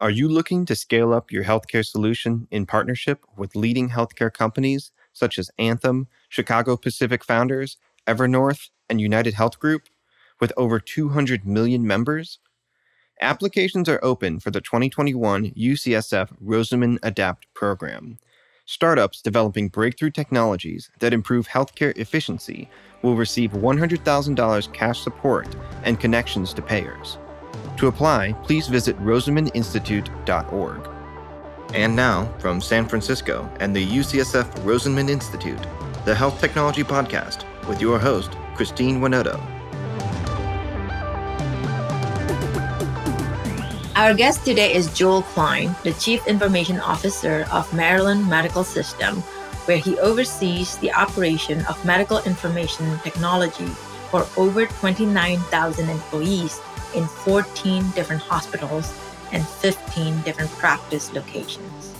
Are you looking to scale up your healthcare solution in partnership with leading healthcare companies such as Anthem, Chicago Pacific Founders, Evernorth, and United Health Group, with over 200 million members? Applications are open for the 2021 UCSF Rosenman Adapt program. Startups developing breakthrough technologies that improve healthcare efficiency will receive $100,000 cash support and connections to payers. To apply, please visit rosenmaninstitute.org. And now, from San Francisco and the UCSF Rosenman Institute, the Health Technology Podcast with your host, Christine Winoto. Our guest today is Joel Klein, the Chief Information Officer of Maryland Medical System, where he oversees the operation of medical information technology for over 29,000 employees in 14 different hospitals and 15 different practice locations.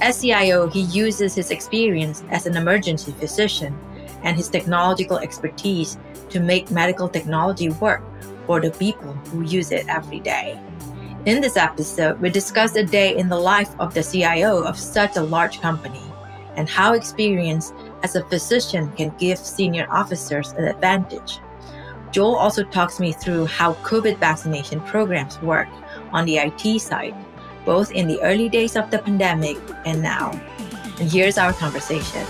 As CIO, he uses his experience as an emergency physician and his technological expertise to make medical technology work for the people who use it every day. In this episode, we discuss a day in the life of the CIO of such a large company and how experience as a physician can give senior officers an advantage. Joel also talks me through how COVID vaccination programs work on the IT side, both in the early days of the pandemic and now. And here's our conversation.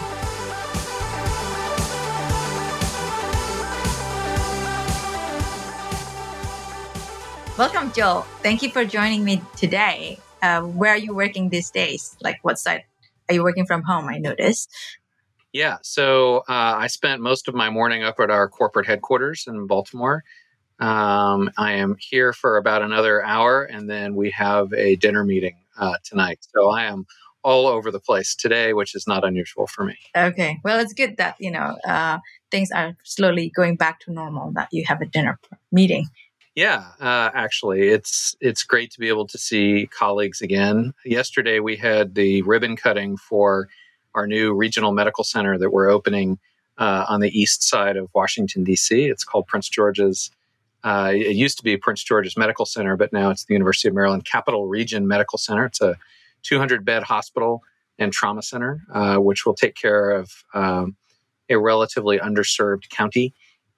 Welcome, Joel. Thank you for joining me today. Uh, where are you working these days? Like, what side? Are you working from home? I noticed. Yeah, so uh, I spent most of my morning up at our corporate headquarters in Baltimore. Um, I am here for about another hour, and then we have a dinner meeting uh, tonight. So I am all over the place today, which is not unusual for me. Okay, well, it's good that you know uh, things are slowly going back to normal. That you have a dinner meeting. Yeah, uh, actually, it's it's great to be able to see colleagues again. Yesterday, we had the ribbon cutting for our new regional medical center that we're opening uh, on the east side of Washington D.C. It's called Prince George's. Uh, it used to be Prince George's Medical Center, but now it's the University of Maryland Capital Region Medical Center. It's a 200 bed hospital and trauma center, uh, which will take care of um, a relatively underserved county.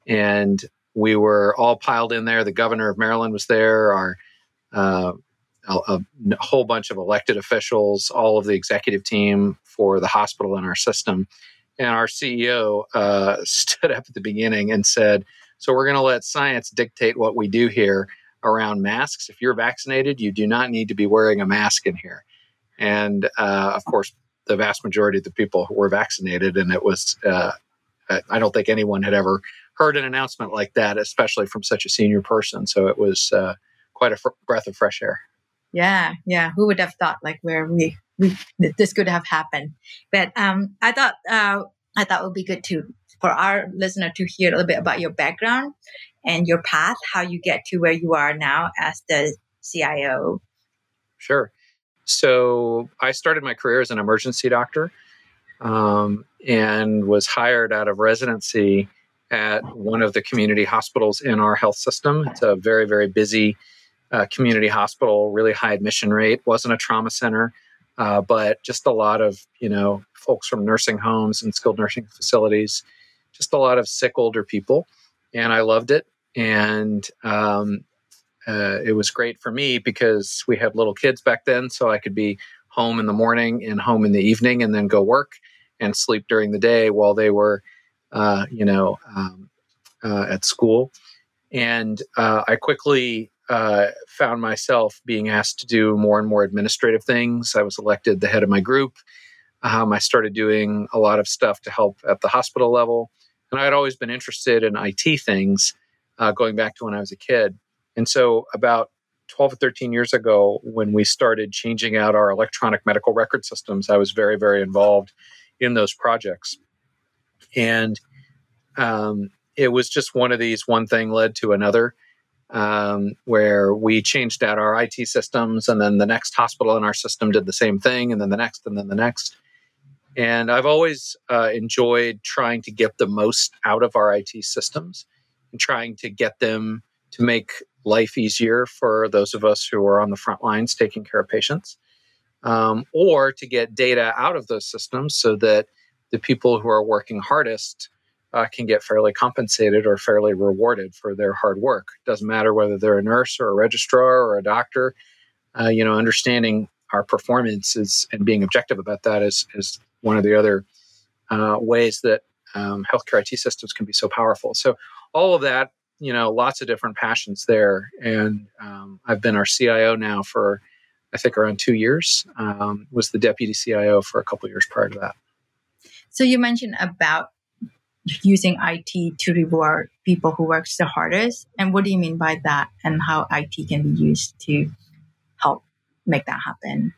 And we were all piled in there. The governor of Maryland was there. Our uh, a, a, whole bunch of elected officials, all of the executive team for the hospital and our system. And our CEO uh, stood up at the beginning and said, So we're going to let science dictate what we do here around masks. If you're vaccinated, you do not need to be wearing a mask in here. And uh, of course, the vast majority of the people were vaccinated, and it was, uh, I don't think anyone had ever heard an announcement like that, especially from such a senior person. So it was uh, quite a fr- breath of fresh air. Yeah, yeah. Who would have thought like where we, we this could have happened? But um, I thought uh, I thought it would be good to for our listener to hear a little bit about your background and your path, how you get to where you are now as the CIO. Sure. So I started my career as an emergency doctor um, and was hired out of residency at one of the community hospitals in our health system. It's a very, very busy uh, community hospital, really high admission rate. wasn't a trauma center, uh, but just a lot of you know folks from nursing homes and skilled nursing facilities. Just a lot of sick older people, and I loved it. And um, uh, it was great for me because we had little kids back then, so I could be home in the morning and home in the evening, and then go work and sleep during the day while they were uh, you know, um, uh, at school. And uh, I quickly uh, found myself being asked to do more and more administrative things. I was elected the head of my group. Um, I started doing a lot of stuff to help at the hospital level. And I had always been interested in IT things uh, going back to when I was a kid. And so, about 12 or 13 years ago, when we started changing out our electronic medical record systems, I was very, very involved in those projects. And um, it was just one of these, one thing led to another, um, where we changed out our IT systems, and then the next hospital in our system did the same thing, and then the next, and then the next. And I've always uh, enjoyed trying to get the most out of our IT systems and trying to get them to make life easier for those of us who are on the front lines taking care of patients, um, or to get data out of those systems so that the people who are working hardest uh, can get fairly compensated or fairly rewarded for their hard work. Doesn't matter whether they're a nurse or a registrar or a doctor. Uh, you know, understanding our performance is and being objective about that is is one of the other uh, ways that um, healthcare IT systems can be so powerful. So all of that, you know, lots of different passions there. And um, I've been our CIO now for I think around two years. Um, was the deputy CIO for a couple years prior to that. So you mentioned about using IT to reward people who work the hardest. And what do you mean by that? And how IT can be used to help make that happen?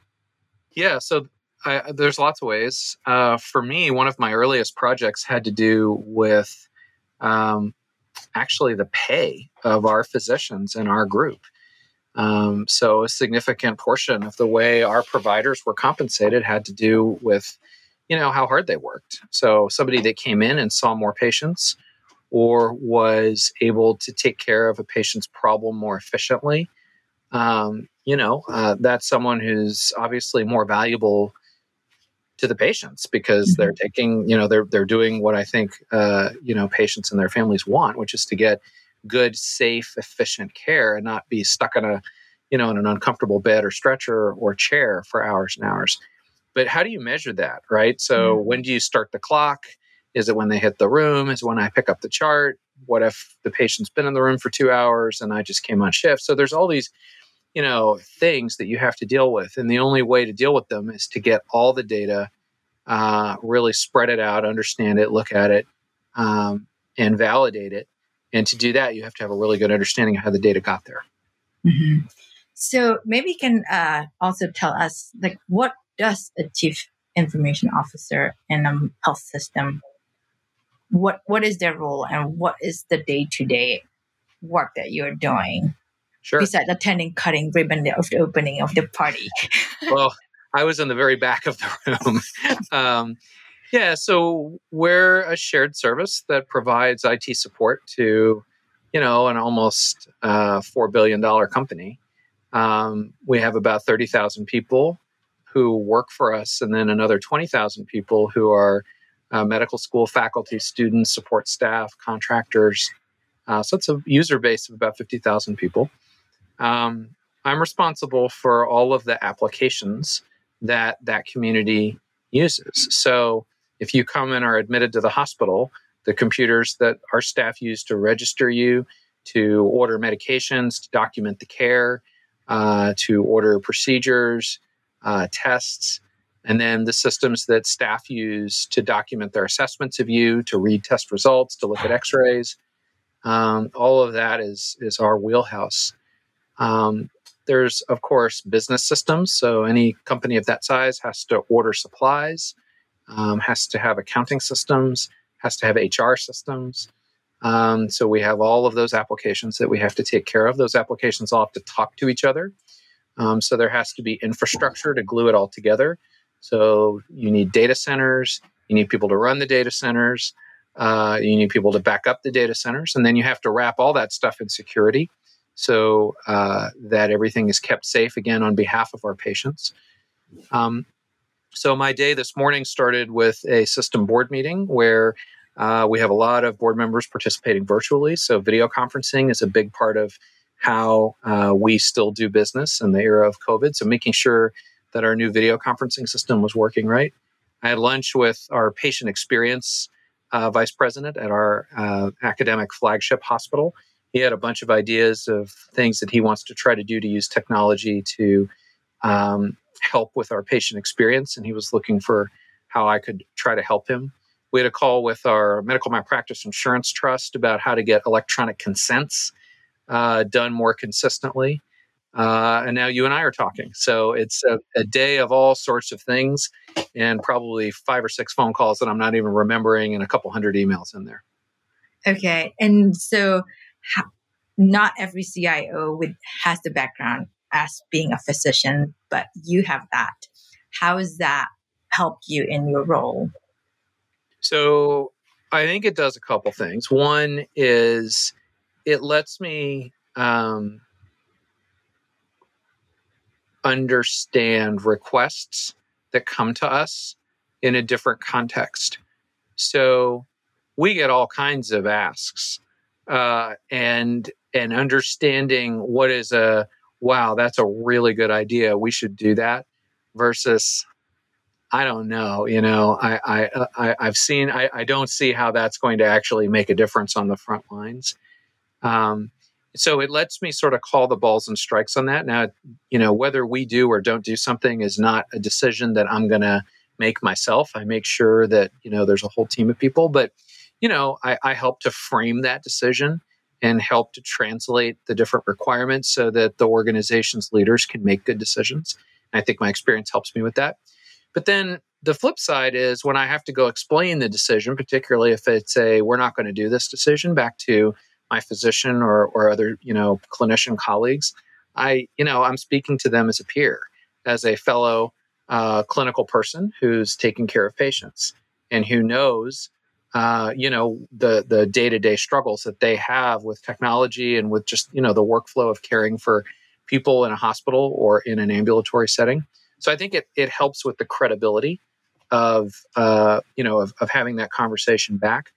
Yeah, so I, there's lots of ways. Uh, for me, one of my earliest projects had to do with um, actually the pay of our physicians in our group. Um, so, a significant portion of the way our providers were compensated had to do with you know how hard they worked so somebody that came in and saw more patients or was able to take care of a patient's problem more efficiently um, you know uh, that's someone who's obviously more valuable to the patients because mm-hmm. they're taking you know they're they're doing what i think uh, you know patients and their families want which is to get good safe efficient care and not be stuck in a you know in an uncomfortable bed or stretcher or chair for hours and hours but how do you measure that, right? So mm-hmm. when do you start the clock? Is it when they hit the room? Is it when I pick up the chart? What if the patient's been in the room for two hours and I just came on shift? So there's all these, you know, things that you have to deal with, and the only way to deal with them is to get all the data, uh, really spread it out, understand it, look at it, um, and validate it. And to do that, you have to have a really good understanding of how the data got there. Mm-hmm. So maybe you can uh, also tell us like what does a chief information officer in a health system? What what is their role and what is the day to day work that you're doing? Sure. Besides attending cutting ribbon of the opening of the party. well, I was in the very back of the room. um, yeah, so we're a shared service that provides IT support to, you know, an almost uh, four billion dollar company. Um, we have about thirty thousand people who work for us, and then another 20,000 people who are uh, medical school faculty, students, support staff, contractors. Uh, so it's a user base of about 50,000 people. Um, I'm responsible for all of the applications that that community uses. So if you come and are admitted to the hospital, the computers that our staff use to register you, to order medications, to document the care, uh, to order procedures, uh, tests, and then the systems that staff use to document their assessments of you, to read test results, to look at X-rays. Um, all of that is is our wheelhouse. Um, there's of course business systems. So any company of that size has to order supplies, um, has to have accounting systems, has to have HR systems. Um, so we have all of those applications that we have to take care of. Those applications all have to talk to each other. Um, so there has to be infrastructure to glue it all together. So you need data centers, you need people to run the data centers, uh, you need people to back up the data centers, and then you have to wrap all that stuff in security so uh, that everything is kept safe again on behalf of our patients. Um, so my day this morning started with a system board meeting where uh, we have a lot of board members participating virtually. So video conferencing is a big part of how uh, we still do business in the era of COVID. So making sure that our new video conferencing system was working right. I had lunch with our patient experience uh, vice president at our uh, academic flagship hospital. He had a bunch of ideas of things that he wants to try to do to use technology to um, help with our patient experience, and he was looking for how I could try to help him. We had a call with our medical malpractice insurance trust about how to get electronic consents uh, done more consistently. Uh, and now you and I are talking. So it's a, a, day of all sorts of things and probably five or six phone calls that I'm not even remembering and a couple hundred emails in there. Okay. And so how, not every CIO with, has the background as being a physician, but you have that. How has that helped you in your role? So I think it does a couple things. One is it lets me um, understand requests that come to us in a different context. So we get all kinds of asks, uh, and and understanding what is a wow, that's a really good idea. We should do that versus I don't know. You know, I, I, I have seen. I, I don't see how that's going to actually make a difference on the front lines. Um, so it lets me sort of call the balls and strikes on that. Now, you know, whether we do or don't do something is not a decision that I'm going to make myself. I make sure that you know there's a whole team of people, but you know, I, I help to frame that decision and help to translate the different requirements so that the organization's leaders can make good decisions. And I think my experience helps me with that. But then the flip side is when I have to go explain the decision, particularly if it's a we're not going to do this decision back to my physician or, or other, you know, clinician colleagues, I, you know, I'm speaking to them as a peer, as a fellow uh, clinical person who's taking care of patients and who knows, uh, you know, the the day to day struggles that they have with technology and with just you know the workflow of caring for people in a hospital or in an ambulatory setting. So I think it, it helps with the credibility of, uh, you know, of, of having that conversation back.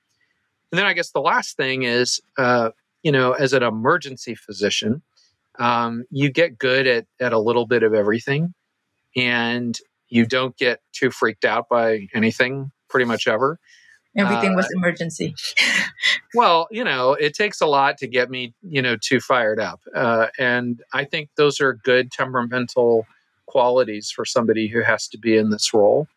And then I guess the last thing is, uh, you know, as an emergency physician, um, you get good at, at a little bit of everything and you don't get too freaked out by anything pretty much ever. Everything uh, was emergency. well, you know, it takes a lot to get me, you know, too fired up. Uh, and I think those are good temperamental qualities for somebody who has to be in this role.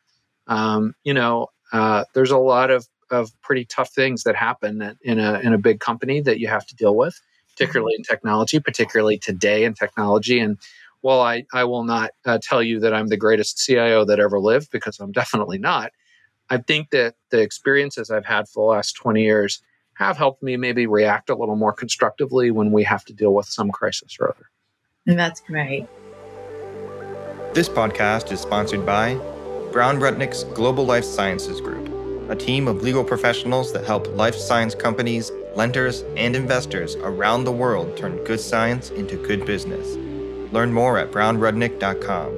Um, you know, uh, there's a lot of, of pretty tough things that happen in a, in a big company that you have to deal with, particularly in technology, particularly today in technology. And while I, I will not uh, tell you that I'm the greatest CIO that ever lived, because I'm definitely not, I think that the experiences I've had for the last 20 years have helped me maybe react a little more constructively when we have to deal with some crisis or other. That's great. This podcast is sponsored by Brown Rudnick's Global Life Sciences Group, a team of legal professionals that help life science companies, lenders, and investors around the world turn good science into good business. Learn more at brownrudnick.com.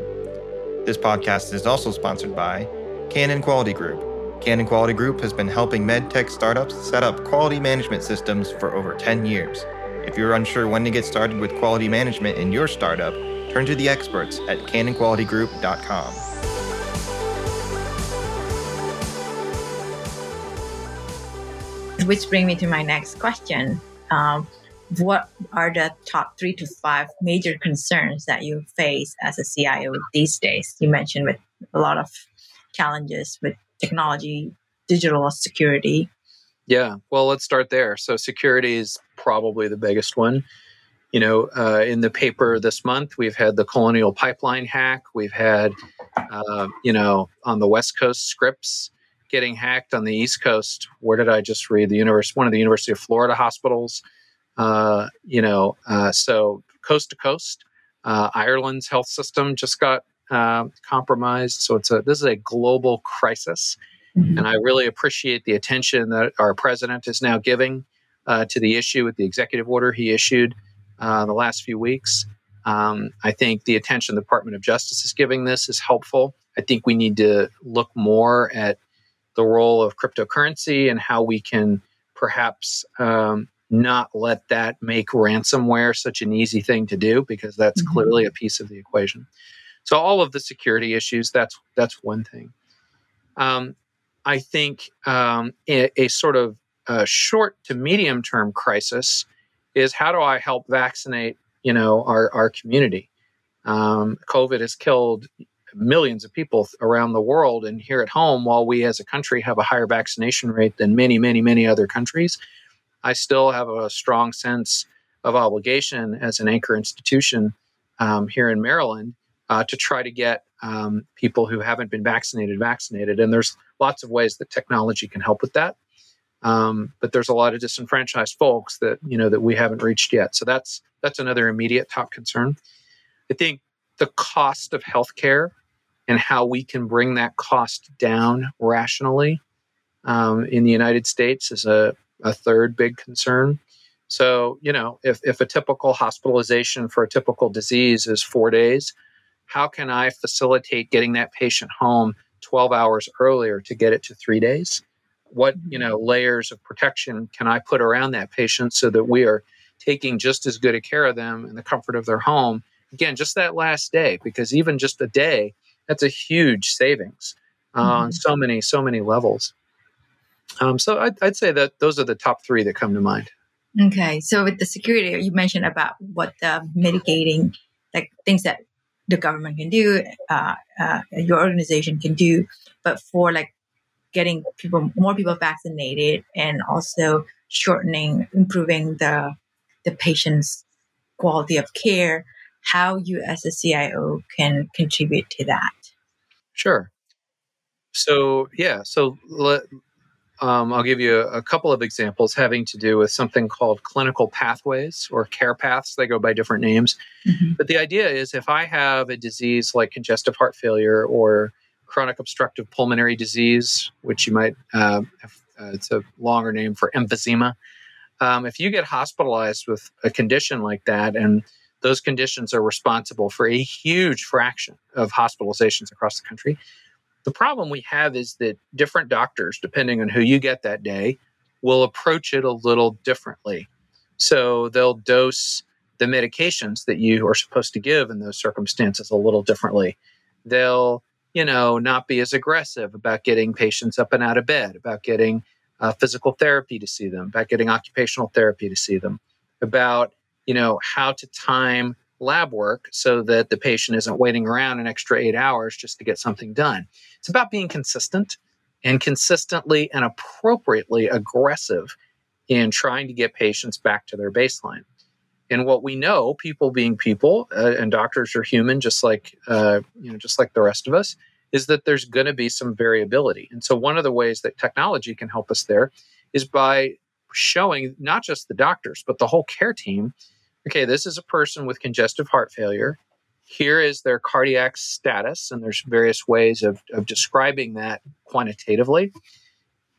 This podcast is also sponsored by Canon Quality Group. Canon Quality Group has been helping medtech startups set up quality management systems for over 10 years. If you're unsure when to get started with quality management in your startup, turn to the experts at canonqualitygroup.com. Which brings me to my next question. Um, what are the top three to five major concerns that you face as a CIO these days? You mentioned with a lot of challenges with technology, digital security. Yeah, well, let's start there. So, security is probably the biggest one you know, uh, in the paper this month, we've had the Colonial Pipeline hack. We've had, uh, you know, on the West Coast, Scripps getting hacked. On the East Coast, where did I just read? The universe, one of the University of Florida hospitals. Uh, you know, uh, so coast to coast, uh, Ireland's health system just got uh, compromised. So it's a this is a global crisis, mm-hmm. and I really appreciate the attention that our president is now giving to the issue with the executive order he issued uh, the last few weeks. Um, I think the attention the Department of Justice is giving this is helpful. I think we need to look more at the role of cryptocurrency and how we can perhaps um, not let that make ransomware such an easy thing to do because that's mm-hmm. clearly a piece of the equation. So all of the security issues that's that's one thing. Um, I think um, a, a, sort of a short to medium term crisis is how do I help vaccinate, you know, our, our community? Um, COVID has killed millions of people around the world. And here at home, while we as a country have a higher vaccination rate than many, many, many other countries, I still have a strong sense of obligation as an anchor institution um, here in Maryland uh, to try to get um, people who haven't been vaccinated vaccinated. And there's lots of ways that technology can help with that. Um, but there's a lot of disenfranchised folks that you know that we haven't reached yet. So that's that's another immediate top concern. I think the cost of healthcare and how we can bring that cost down rationally um, in the United States is a, a third big concern. So, you know, if, if a typical hospitalization for a typical disease is four days, how can I facilitate getting that patient home 12 hours earlier to get it to three days? What, you know, layers of protection can I put around that patient so that we are taking just as good a care of them in the comfort of their home? Again, just that last day, because even just a day, that's a huge savings mm-hmm. on so many, so many levels. Um, so I'd, I'd say that those are the top three that come to mind. Okay, so with the security, you mentioned about what the mitigating, like things that the government can do, uh, uh, your organization can do, but for like getting people, more people vaccinated, and also shortening, improving the the patient's quality of care, how you as a CIO can contribute to that. Sure. So yeah, so let, um, I'll give you a, a, couple of examples having to do with something called clinical pathways or care paths. They go by different names. Mm-hmm. But the idea is if I have a disease like congestive heart failure or chronic obstructive pulmonary disease, which you might, uh, have, uh, it's a longer name for emphysema. Um, if you get hospitalized with a condition like that, and those conditions are responsible for a huge fraction of hospitalizations across the country, the problem we have is that different doctors, depending on who you get that day, will approach it a little differently. So they'll dose the medications that you are supposed to give in those circumstances a little differently. They'll, you know, not be as aggressive about getting patients up and out of bed, about getting uh, physical therapy to see them, about getting occupational therapy to see them, about, you know, how to time lab work so that the patient isn't waiting around an extra eight hours just to get something done. It's about being consistent and consistently and appropriately aggressive in trying to get patients back to their baseline. And what we know, people being people, uh, and doctors are human, just like uh, you know, just like the rest of us, is that there's going to be some variability. And so, one of the ways that technology can help us there is by showing not just the doctors but the whole care team okay, this is a person with congestive heart failure. Here is their cardiac status, and there's various ways of, of describing that quantitatively.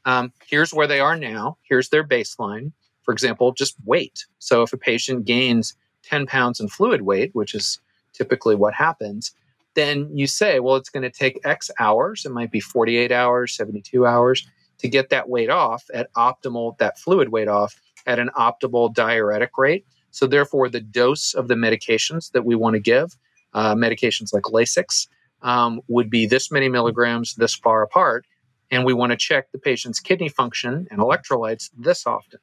Um, here's where they are now. Here's their baseline. For example, just weight. So if a patient gains 10 pounds in fluid weight, which is typically what happens, then you say, well, it's going to take X hours. It might be 48 hours, 72 hours to get that weight off at optimal, that fluid weight off at an optimal diuretic rate. So, therefore, the dose of the medications that we want to give, uh, medications like Lasix, um, would be this many milligrams this far apart. And we want to check the patient's kidney function and electrolytes this often.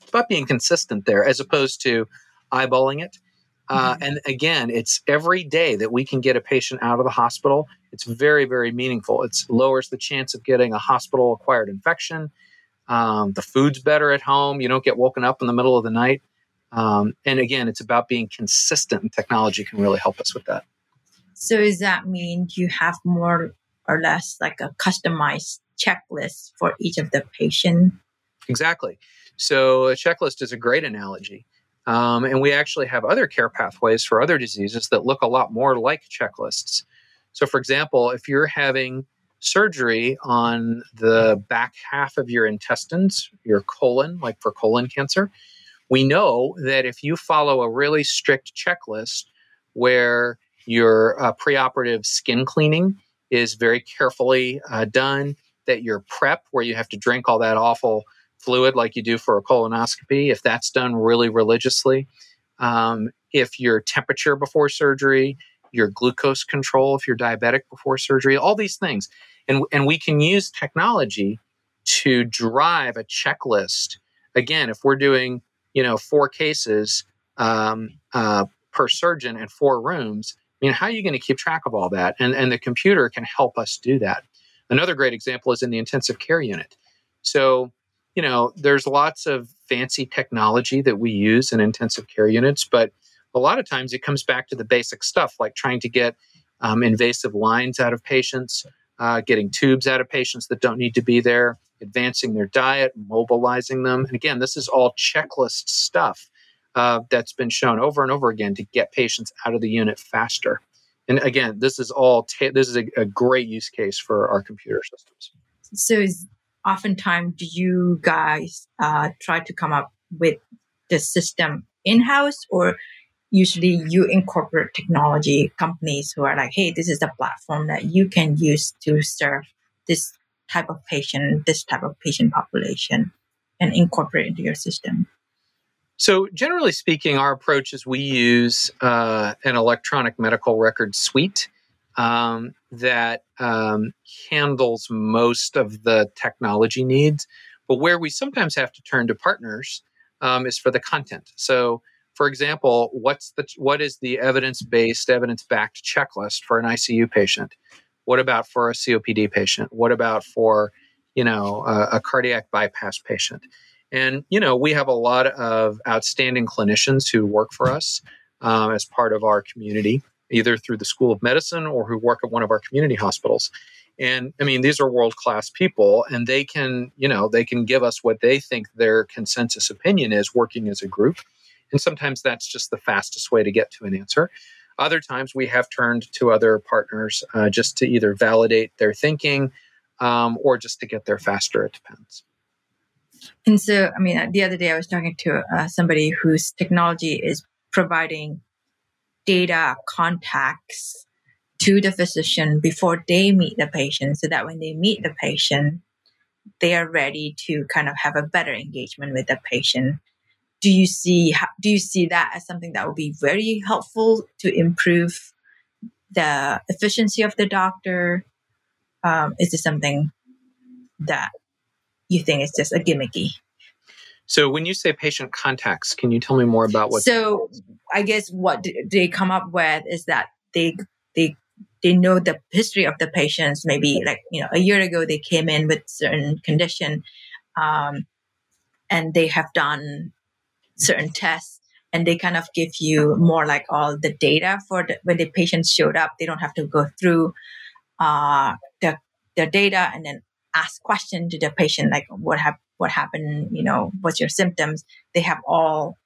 It's about being consistent there as opposed to eyeballing it. Uh, mm-hmm. And again, it's every day that we can get a patient out of the hospital. It's very, very meaningful. It lowers the chance of getting a hospital acquired infection. Um, the food's better at home. You don't get woken up in the middle of the night. Um, and again, it's about being consistent, and technology can really help us with that. So, does that mean you have more or less like a customized checklist for each of the patient? Exactly. So, a checklist is a great analogy. Um, and we actually have other care pathways for other diseases that look a lot more like checklists. So, for example, if you're having surgery on the back half of your intestines, your colon, like for colon cancer, we know that if you follow a really strict checklist where your uh, preoperative skin cleaning is very carefully uh, done, that your prep, where you have to drink all that awful fluid like you do for a colonoscopy, if that's done really religiously, um, if your temperature before surgery, your glucose control, if you're diabetic before surgery, all these things. And, and we can use technology to drive a checklist. Again, if we're doing you know, four cases um, uh, per surgeon and four rooms. I mean, how are you going to keep track of all that? And, and the computer can help us do that. Another great example is in the intensive care unit. So, you know, there's lots of fancy technology that we use in intensive care units, but a lot of times it comes back to the basic stuff like trying to get um, invasive lines out of patients, uh, getting tubes out of patients that don't need to be there, advancing their diet, mobilizing them. And again, this is all checklist stuff uh, that's been shown over and over again to get patients out of the unit faster. And again, this is all ta- this is a, a, great use case for our computer systems. So, is oftentimes do you guys uh, try to come up with the system in house, or usually you incorporate technology companies who are like, hey, this is a platform that you can use to serve this type of patient, this type of patient population, and incorporate into your system? So, generally speaking, our approach is we use uh, an electronic medical record suite um, that um, handles most of the technology needs. But where we sometimes have to turn to partners um, is for the content. So, for example, what's the what is the evidence-based, evidence-backed checklist for an ICU patient? What about for a COPD patient? What about for you know a, a cardiac bypass patient? And you know we have a lot of outstanding clinicians who work for us um, as part of our community, either through the School of Medicine or who work at one of our community hospitals. And I mean, these are world class people, and they can, you know, they can give us what they think their consensus opinion is working as a group. And sometimes that's just the fastest way to get to an answer. Other times we have turned to other partners uh, just to either validate their thinking um, or just to get there faster. It depends. And so, I mean, the other day I was talking to uh, somebody whose technology is providing data contacts to the physician before they meet the patient so that when they meet the patient, they are ready to kind of have a better engagement with the patient do you see do you see that as something that would be very helpful to improve the efficiency of the doctor? Um, is this something that you think is just a gimmicky? So when you say patient contacts, can you tell me more about what? So I guess what they come up with is that they they they know the history of the patients. Maybe like you know a year ago they came in with certain condition, um, and they have done certain tests and they kind of give you more like all the data for the, when the patients showed up they don't have to go through uh, the, the data and then ask questions to the patient like what hap- what happened you know what's your symptoms they have all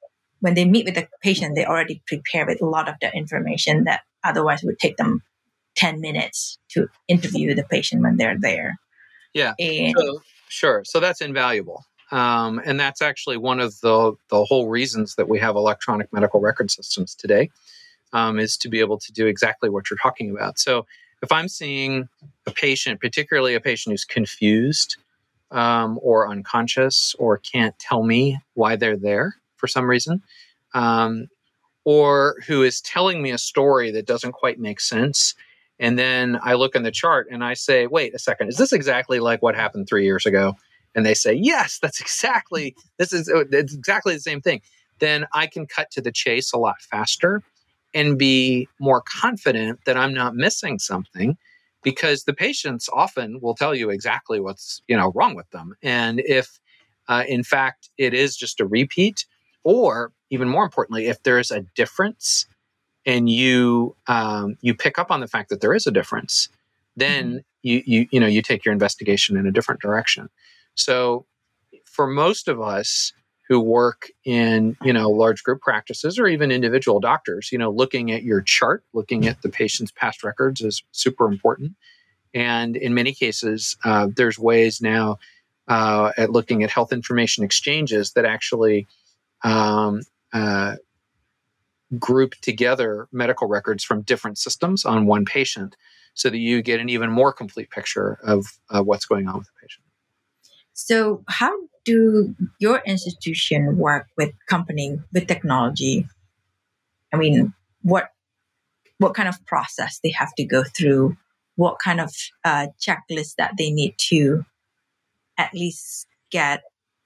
when they meet with the patient they already prepare with a lot of the information that otherwise would take them 10 minutes to interview the patient when they're there. Yeah. And, so, sure. So that's invaluable. Um, and that's actually one of the, the whole reasons that we have electronic medical record systems today um, is to be able to do exactly what you're talking about. So if I'm seeing a patient, particularly a patient who's confused um, or unconscious or can't tell me why they're there for some reason, um, or who is telling me a story that doesn't quite make sense, and then I look in the chart and I say, wait a second, is this exactly like what happened three years ago? and they say, yes, that's exactly, this is, uh, it's exactly the same thing, then I can cut to the chase a lot faster and be more confident that I'm not missing something because the patients often will tell you exactly what's, you know, wrong with them. And if, uh, in fact, it is just a repeat, or even more importantly, if there is a difference and you um, you pick up on the fact that there is a difference, then mm-hmm. you you you know you take your investigation in a different direction. So for most of us who work in, you know, large group practices or even individual doctors, you know, looking at your chart, looking at the patient's past records is super important. And in many cases, uh, there's ways now uh, at looking at health information exchanges that actually um, uh, group together medical records from different systems on one patient so that you get an even more complete picture of what's going on with the patient. So, how do your institution work with company with technology? I mean, what what kind of process they have to go through? What kind of uh, checklist that they need to at least get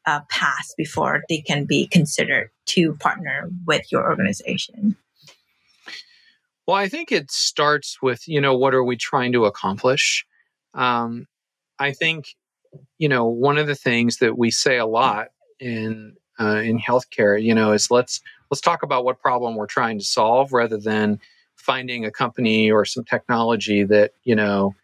uh, passed before they can be considered to partner with your organization? Well, I think it starts with you know what are we trying to accomplish. Um, I think you know, one of the things that we say a lot in uh, in healthcare, you know, is let's let's talk about what problem we're trying to solve rather than finding a company or some technology that you know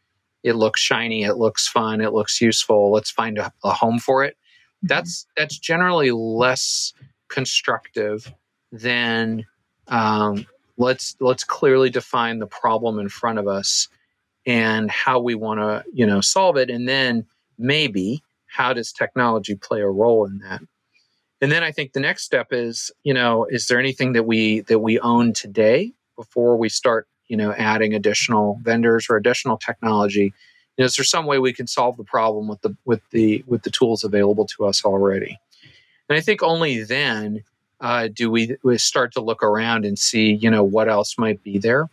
it looks shiny, it looks fun, it looks useful. Let's find a, a home for it. Mm-hmm. That's that's generally less constructive than um, let's let's clearly define the problem in front of us and how we want to you know solve it, and then maybe how does technology play a role in that and then I think the next step is, you know, is there anything that we that we own today before we start, you know, adding additional vendors or additional technology? You know, is there some way we can solve the problem with the with the with the tools available to us already? And I think only then uh, do we, we start to look around and see, you know, what else might be there.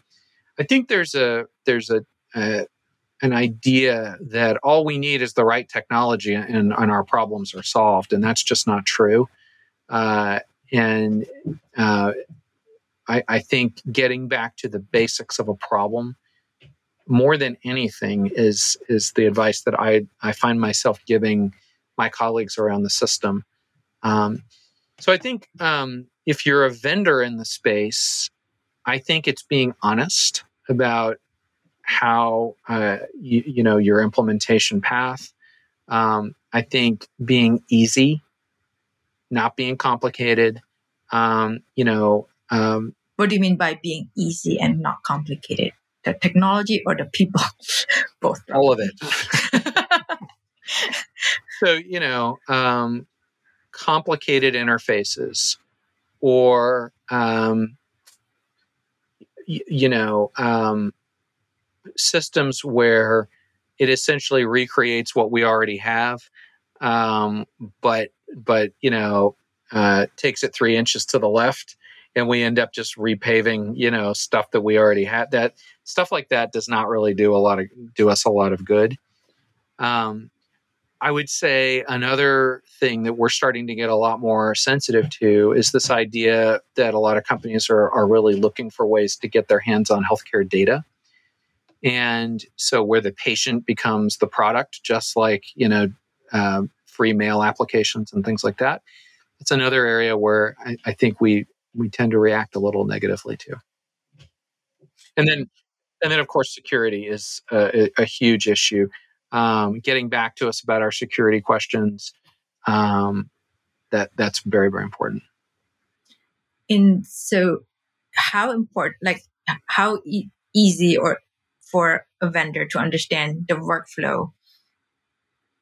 I think there's a there's a, a an idea that all we need is the right technology and, and our problems are solved, and that's just not true. Uh, and uh, I, I, think getting back to the basics of a problem more than anything is is the advice that I I find myself giving my colleagues around the system. Um, so I think um, if you're a vendor in the space, I think it's being honest about how uh, you, you, know your implementation path. Um, I think being easy not being complicated. Um, you know, um, what do you mean by being easy and not complicated? The technology or the people? Both. All of it. so you know, um, complicated interfaces, or um, y- you know, um, systems where it essentially recreates what we already have, um, but but you know uh, takes it three inches to the left and we end up just repaving you know stuff that we already had that stuff like that does not really do a lot of do us a lot of good. Um, i would say another thing that we're starting to get a lot more sensitive to is this idea that a lot of companies are, are really looking for ways to get their hands on healthcare data and so where the patient becomes the product just like you know uh, free mail applications and things like that. It's another area where I, I think we we tend to react a little negatively to. And then, and then of course, security is a, a huge issue. Um, getting back to us about our security questions, um, that that's very very important. And so, how important, like how e- easy or for a vendor to understand the workflow.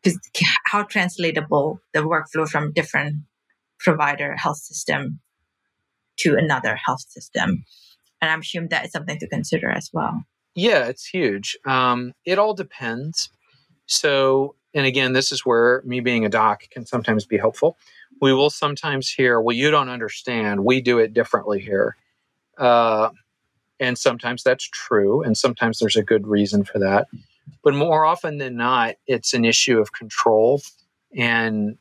Because how translatable the workflow from different provider health system to another health system. And i'm sure that is something to consider as well. Yeah it's huge. Um, it all depends. So and again this is where me being a doc can sometimes be helpful. We will sometimes hear well you don't understand. We do it differently here. Uh, and sometimes that's true and sometimes there's a good reason for that but more often than not, it's an issue of control and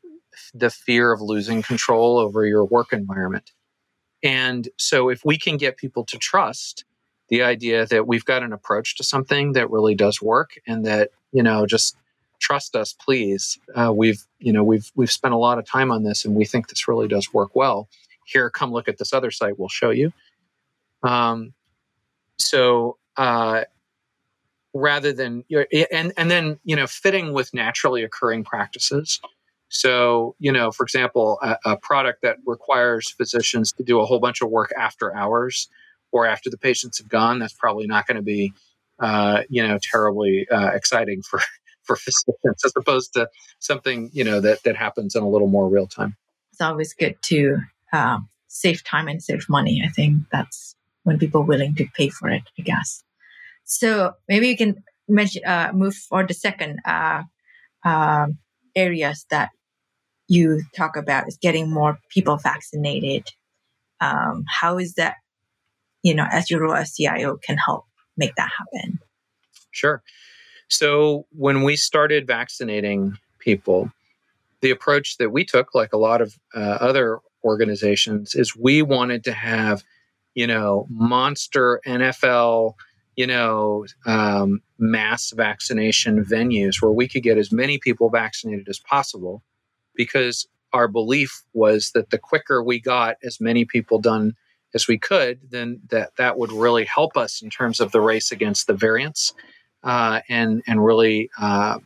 the fear of losing control over your work environment. And so, if we can get people to trust the idea that we've got an approach to something that really does work and that, you know, just trust us, please. Uh, we've, you know, we've, we've spent a lot of time on this and we think this really does work well. Here, come look at this other site, we'll show you. Um, so, uh, rather than and and then you know fitting with naturally occurring practices. So you know for example a, a, product that requires physicians to do a whole bunch of work after hours or after the patients have gone that's probably not going to be uh, you know terribly uh, exciting for for physicians as opposed to something you know that that happens in a little more real time. It's always good to uh, save time and save money i think that's when people are willing to pay for it i guess so maybe you can mention, uh, move for the second uh, uh, areas that you talk about is getting more people vaccinated. Um, how is that, you know, as your role as CIO can help make that happen? Sure. So when we started vaccinating people, the approach that we took, like a lot of uh, other organizations, is we wanted to have, you know, monster NFL you know, um, mass vaccination venues where we could get as many people vaccinated as possible because our belief was that the quicker we got as many people done as we could, then that that would really help us in terms of the race against the variants, uh, and and really uh,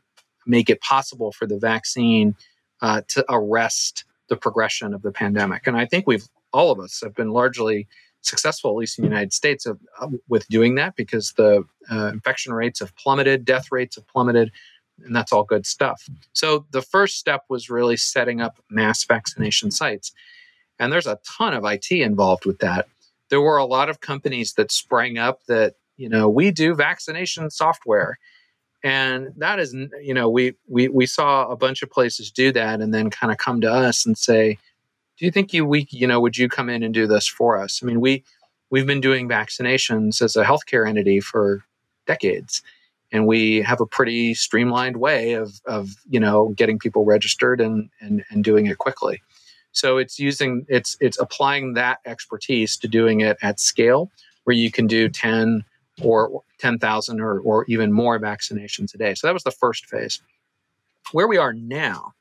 make it possible for the vaccine uh, to arrest the progression of the pandemic. And I think we've all of us have been largely successful, at least in the United States, of, with doing that because the uh, infection rates have plummeted, death rates have plummeted. and that's all good stuff. So the first step was really setting up mass vaccination sites. And there's a ton of IT involved with that. There were a lot of companies that sprang up that, you know, we do vaccination software. And that is, you know, we we we saw a bunch of places do that and then kind of come to us and say, do you think you we you know would you come in and do this for us? I mean, we we've been doing vaccinations as a healthcare entity for decades and we have a pretty streamlined way of, of you know getting people registered and, and, and doing it quickly. So it's using it's it's applying that expertise to doing it at scale where you can do 10 or 10,000 or, or even more vaccinations a day. So that was the first phase. Where we are now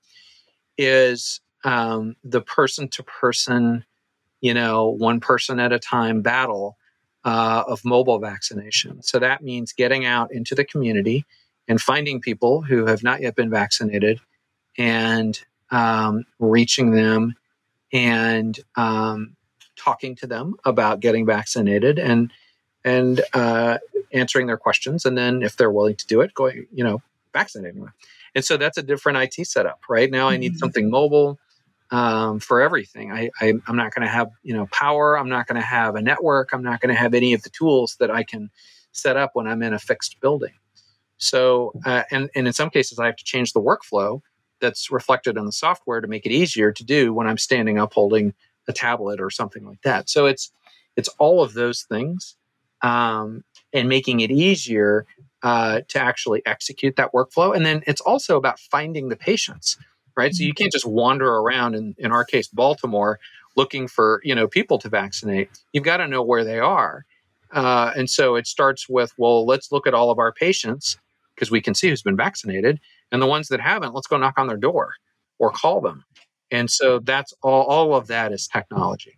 is um, the person to person you know one person at a time battle uh, of mobile vaccination. So that means getting out into the community and finding people who have not yet been vaccinated and um, reaching them and um, talking to them about getting vaccinated and and uh, answering their questions and then if they're willing to do it going you know vaccinating them and so that's a different it setup right now i need mm-hmm. something mobile um, for everything. I, I am not going to have you know power. I'm not going to have a network. I'm not going to have any of the tools that I can set up when I'm in a fixed building. So uh, and and in some cases I have to change the workflow that's reflected in the software to make it easier to do when I'm standing up holding a tablet or something like that. So it's it's all of those things um, and making it easier uh, to actually execute that workflow. And then it's also about finding the patients right? So you can't just wander around in, in our case, Baltimore, looking for you know people to vaccinate. You've got to know where they are, uh, and so it starts with well, let's look at all of our patients because we can see who's been vaccinated, and the ones that haven't, let's go knock on their door or call them. And so that's all. All of that is technology.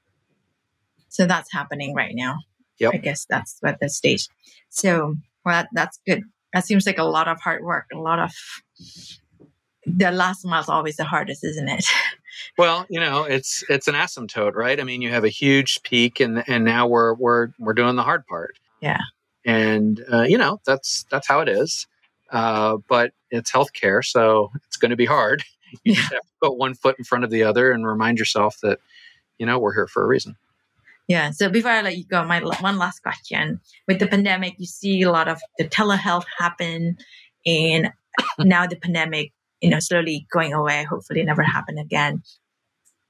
So that's happening right now. Yep. I guess that's what the stage. So well, that, that's good. That seems like a lot of hard work, a lot of the last mile is always the hardest, isn't it? well, you know, it's it's an asymptote, right? I mean, you have a huge peak, and and now we're we're we're doing the hard part. Yeah. And uh, you know, that's that's how it is. Uh, but it's healthcare, so it's going to be hard. You yeah. just have to put one foot in front of the other and remind yourself that you know we're here for a reason. Yeah. So before I let you go, my one last question: With the pandemic, you see a lot of the telehealth happen, and now the pandemic you know, slowly going away. Hopefully, never happen again.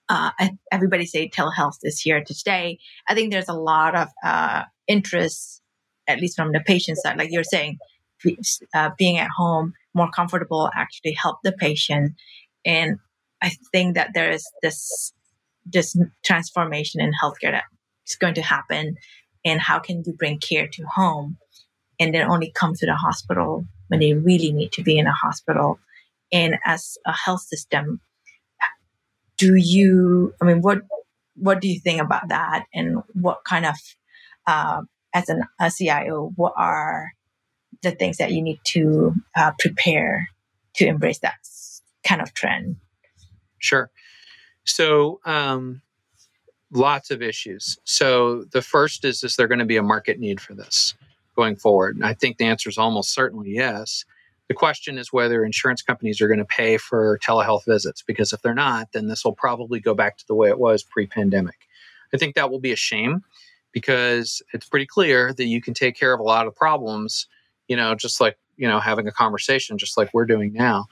Uh, everybody say telehealth is here to stay. I think there's a lot of uh, interest, at least from the patient side, like you're saying, uh, being at home, more comfortable, actually help the patient. And I think that there is this this transformation in healthcare that is going to happen. And how can you bring care to home, and then only come to the hospital when they really need to be in a hospital? And as a health system. Do you i mean what what do you think about that? And what kind of uh, as an a cio what are the things that you need to uh, prepare to embrace that kind of trend? Sure. So um, lots of issues. So the first is is there going to be a market need for this going forward? And i think the answer is almost certainly yes the question is whether insurance companies are going to pay for telehealth visits, because if they're not, then this will probably go back to the way it was pre pandemic. I think that will be a shame because it's pretty clear that you can take care of a lot of problems, you know, just like, you know, having a conversation, just like we're doing now.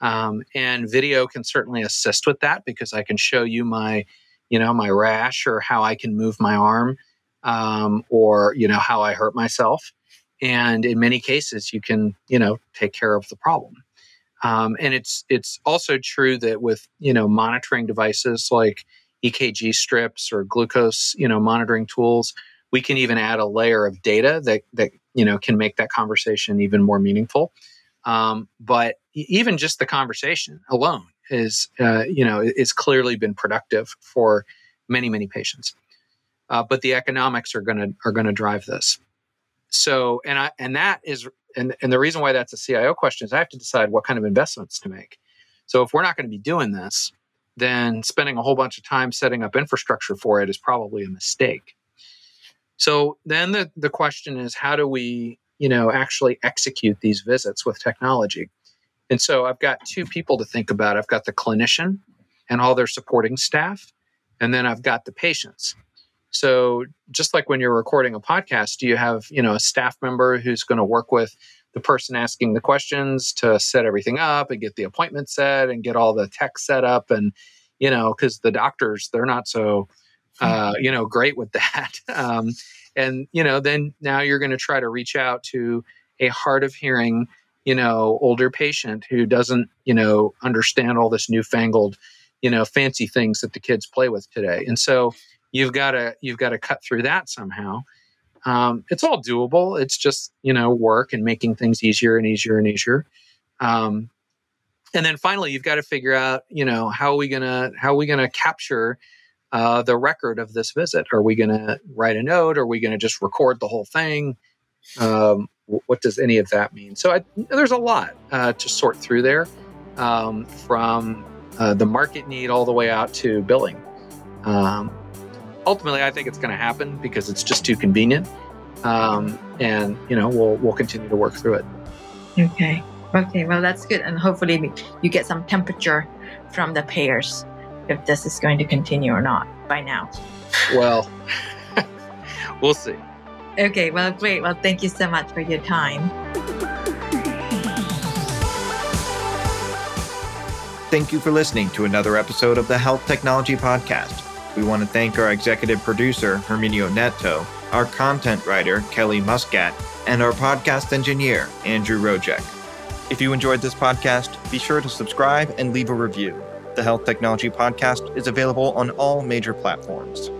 Um, and video can certainly assist with that because I can show you my, you know, my rash or how I can move my arm um, or, you know, how I hurt myself and in many cases you can you know take care of the problem. Um, and it's it's also true that with you know monitoring devices like ekg strips or glucose you know monitoring tools we can even add a layer of data that that you know can make that conversation even more meaningful. Um, but even just the conversation alone is uh, you know is clearly been productive for many many patients. Uh, but the economics are going to are going to drive this so, and I, and that is, and, and the reason why that's a CIO question is I have to decide what kind of investments to make. So if we're not going to be doing this, then spending a whole bunch of time setting up infrastructure for it is probably a mistake. So then the, the question is how do we, you know, actually execute these visits with technology? And so I've got two people to think about. I've got the clinician and all their supporting staff, and then I've got the patients. So just like when you're recording a podcast, do you have, you know, a staff member who's going to work with the person asking the questions to set everything up and get the appointment set and get all the tech set up? And you know because the doctors they're not so uh, you know great with that. Um, and you know then now you're going to try to reach out to a hard of hearing you know older patient who doesn't you know understand all this newfangled you know fancy things that the kids play with today. And so you've got to you've got to cut through that somehow. Um, it's all doable. It's just you know work and making things easier and easier and easier. Um, and then finally you've got to figure out you know how are we gonna how are we gonna capture uh, the record of this visit? Are we gonna write a note? Are we gonna just record the whole thing? Um, what does any of that mean? So I, there's a lot uh, to sort through there um, from uh, the market need all the way out to billing. Um, ultimately, I think it's going to happen because it's just too convenient. Um, and you know, we'll we'll continue to work through it. Okay. Okay. Well, that's good, and hopefully you get some temperature from the payers if this is going to continue or not by now. Well, we'll see. Okay. Well, great. Well, thank you so much for your time. Thank you for listening to another episode of the Health Technology Podcast. We want to thank our executive producer, Herminio Neto, our content writer, Kelly Muscat, and our podcast engineer, Andrew Rojek. If you enjoyed this podcast, be sure to subscribe and leave a review. The Health Technology Podcast is available on all major platforms.